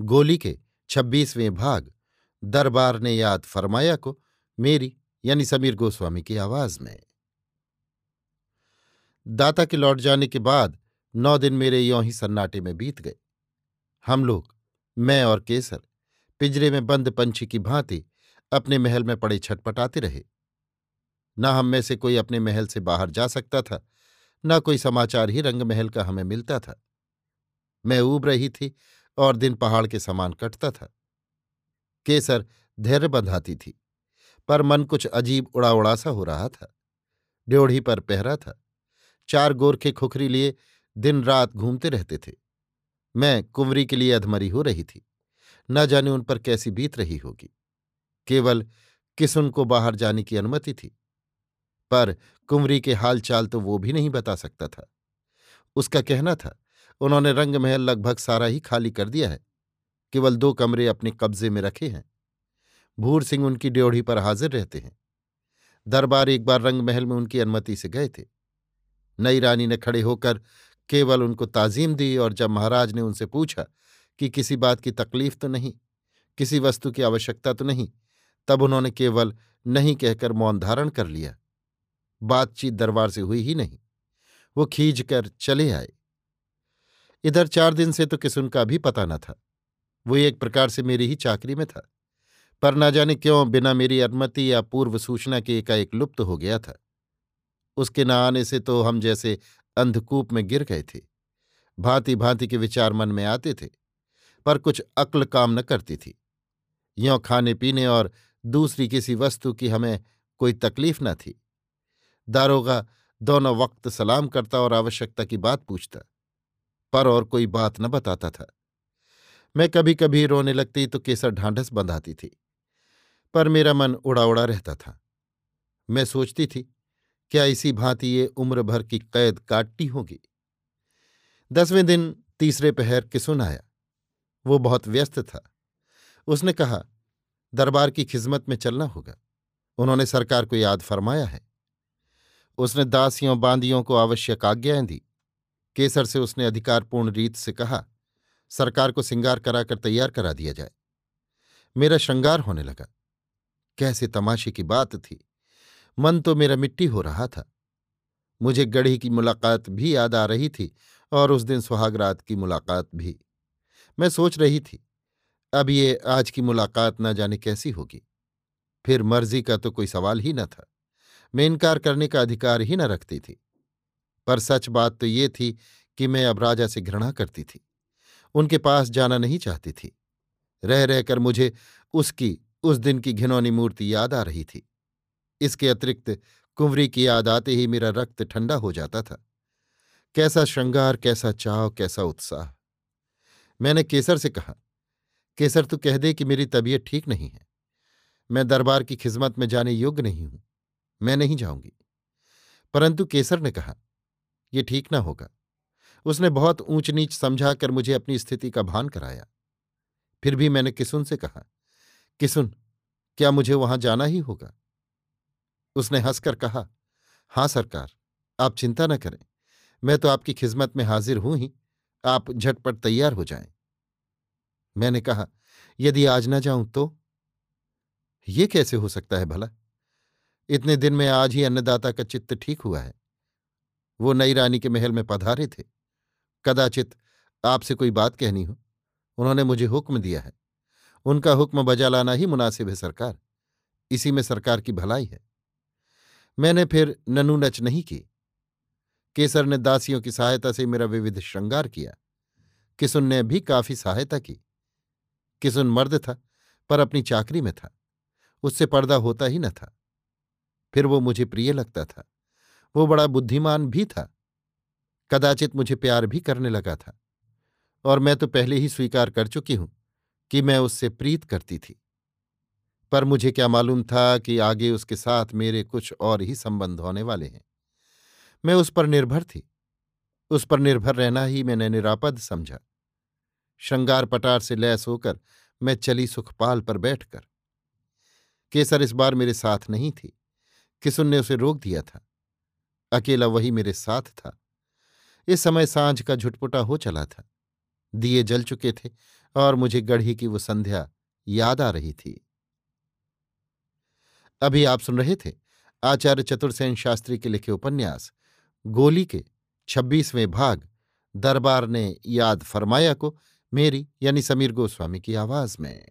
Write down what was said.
गोली के छब्बीसवें भाग, दरबार ने याद फरमाया को मेरी, यानी समीर गोस्वामी की आवाज़ में। दाता के लौट जाने के बाद नौ दिन मेरे यों ही सन्नाटे में बीत गए। हम लोग, मैं और केसर, पिंजरे में बंद पंछी की भांति अपने महल में पड़े छटपटाते रहे। न हम में से कोई अपने महल से बाहर जा सकता था, न कोई समाचार ही रंग महल का हमें मिलता था। मैं ऊब रही थी और दिन पहाड़ के समान कटता था। केसर धैर्य बंधाती थी, पर मन कुछ अजीब उड़ा उड़ा सा हो रहा था। ड्योढ़ी पर पहरा था। चार गोरखे खुखरी लिए दिन रात घूमते रहते थे। मैं कुंवरी के लिए अधमरी हो रही थी। न जाने उन पर कैसी बीत रही होगी। केवल किसुन को बाहर जाने की अनुमति थी। पर कुंवरी के हाल चाल तो वो भी नहीं बता सकता था। उसका कहना था उन्होंने रंग महल लगभग सारा ही खाली कर दिया है, केवल दो कमरे अपने कब्जे में रखे हैं। भूर सिंह उनकी ड्योढ़ी पर हाजिर रहते हैं। दरबार एक बार रंग महल में उनकी अनुमति से गए थे। नई रानी ने खड़े होकर केवल उनको ताजीम दी और जब महाराज ने उनसे पूछा कि किसी बात की तकलीफ़ तो नहीं, किसी वस्तु की आवश्यकता तो नहीं, तब उन्होंने केवल नहीं कहकर मौन धारण कर लिया। बातचीत दरबार से हुई ही नहीं। वो खींच कर चले आए। इधर चार दिन से तो किसुन का भी पता न था। वो एक प्रकार से मेरी ही चाकरी में था। पर ना जाने क्यों बिना मेरी अनुमति या पूर्व सूचना के एकाएक लुप्त हो गया था। उसके न आने से तो हम जैसे अंधकूप में गिर गए थे। भांति भांति के विचार मन में आते थे, पर कुछ अक्ल काम न करती थी। यों खाने पीने और दूसरी किसी वस्तु की हमें कोई तकलीफ़ न थी। दारोगा दोनों वक्त सलाम करता और आवश्यकता की बात पूछता। पर और कोई बात न बताता था। मैं कभी कभी रोने लगती तो केसर ढांढस बंधाती थी, पर मेरा मन उड़ा उड़ा रहता था। मैं सोचती थी, क्या इसी भांति ये उम्र भर की कैद काटती होगी। दसवें दिन तीसरे पहर किसुन आया? वो बहुत व्यस्त था। उसने कहा, दरबार की खिजमत में चलना होगा। उन्होंने सरकार को याद फरमाया है। उसने दासियों बांदियों को आवश्यक आज्ञाएँ दी। केसर से उसने अधिकारपूर्ण रीत से कहा, सरकार को सिंगार कराकर तैयार करा दिया जाए। मेरा श्रृंगार होने लगा। कैसे तमाशे की बात थी। मन तो मेरा मिट्टी हो रहा था। मुझे गढ़ी की मुलाकात भी याद आ रही थी और उस दिन सुहागरात की मुलाकात भी। मैं सोच रही थी, अब ये आज की मुलाकात न जाने कैसी होगी। फिर मर्ज़ी का तो कोई सवाल ही न था। मैं इनकार करने का अधिकार ही न रखती थी। पर सच बात तो ये थी कि मैं अब राजा से घृणा करती थी। उनके पास जाना नहीं चाहती थी। रह, रहकर मुझे उसकी, उस दिन की घिनौनी मूर्ति याद आ रही थी। इसके अतिरिक्त कुंवरी की याद आते ही मेरा रक्त ठंडा हो जाता था। कैसा श्रृंगार, कैसा चाव, कैसा उत्साह। मैंने केसर से कहा, केसर, तू कह दे कि मेरी तबीयत ठीक नहीं है। मैं दरबार की खिदमत में जाने योग्य नहीं हूँ। मैं नहीं जाऊँगी। परंतु केसर ने कहा ये ठीक ना होगा। उसने बहुत ऊंच नीच समझा कर मुझे अपनी स्थिति का भान कराया। फिर भी मैंने किसुन से कहा, किसुन, क्या मुझे वहाँ जाना ही होगा? उसने हंसकर कहा, हाँ सरकार, आप चिंता न करें, मैं तो आपकी खिदमत में हाजिर हूँ ही, आप झटपट तैयार हो जाएँ। मैंने कहा, यदि आज न जाऊँ तो? ये कैसे हो सकता है भला? इतने दिन में आज ही अन्नदाता का चित्त ठीक हुआ है। वो नई रानी के महल में पधारे थे। कदाचित आपसे कोई बात कहनी हो। उन्होंने मुझे हुक्म दिया है। उनका हुक्म बजा लाना ही मुनासिब है सरकार। इसी में सरकार की भलाई है। मैंने फिर ननू नच नहीं की। केसर ने दासियों की सहायता से मेरा विविध श्रृंगार किया। किसुन ने भी काफ़ी सहायता की। किसुन मर्द था, पर अपनी चाकरी में था। उससे पर्दा होता ही न था। फिर वो मुझे प्रिय लगता था। वो बड़ा बुद्धिमान भी था। कदाचित मुझे प्यार भी करने लगा था। और मैं तो पहले ही स्वीकार कर चुकी हूँ कि मैं उससे प्रीत करती थी। पर मुझे क्या मालूम था कि आगे उसके साथ मेरे कुछ और ही संबंध होने वाले हैं। मैं उस पर निर्भर थी। उस पर निर्भर रहना ही मैंने निरापद समझा। श्रृंगार पटार से लैस होकर मैं चली सुखपाल पर बैठकर। केसर इस बार मेरे साथ नहीं थी। किसुन ने उसे रोक दिया था? अकेला वही मेरे साथ था। इस समय साँझ का झुटपुटा हो चला था। दिए जल चुके थे और मुझे गढ़ी की वो संध्या याद आ रही थी। अभी आप सुन रहे थे आचार्य चतुर्सेन शास्त्री के लिखे उपन्यास, गोली के छब्बीसवें भाग, दरबार ने याद फरमाया को मेरी यानी समीर गोस्वामी की आवाज़ में।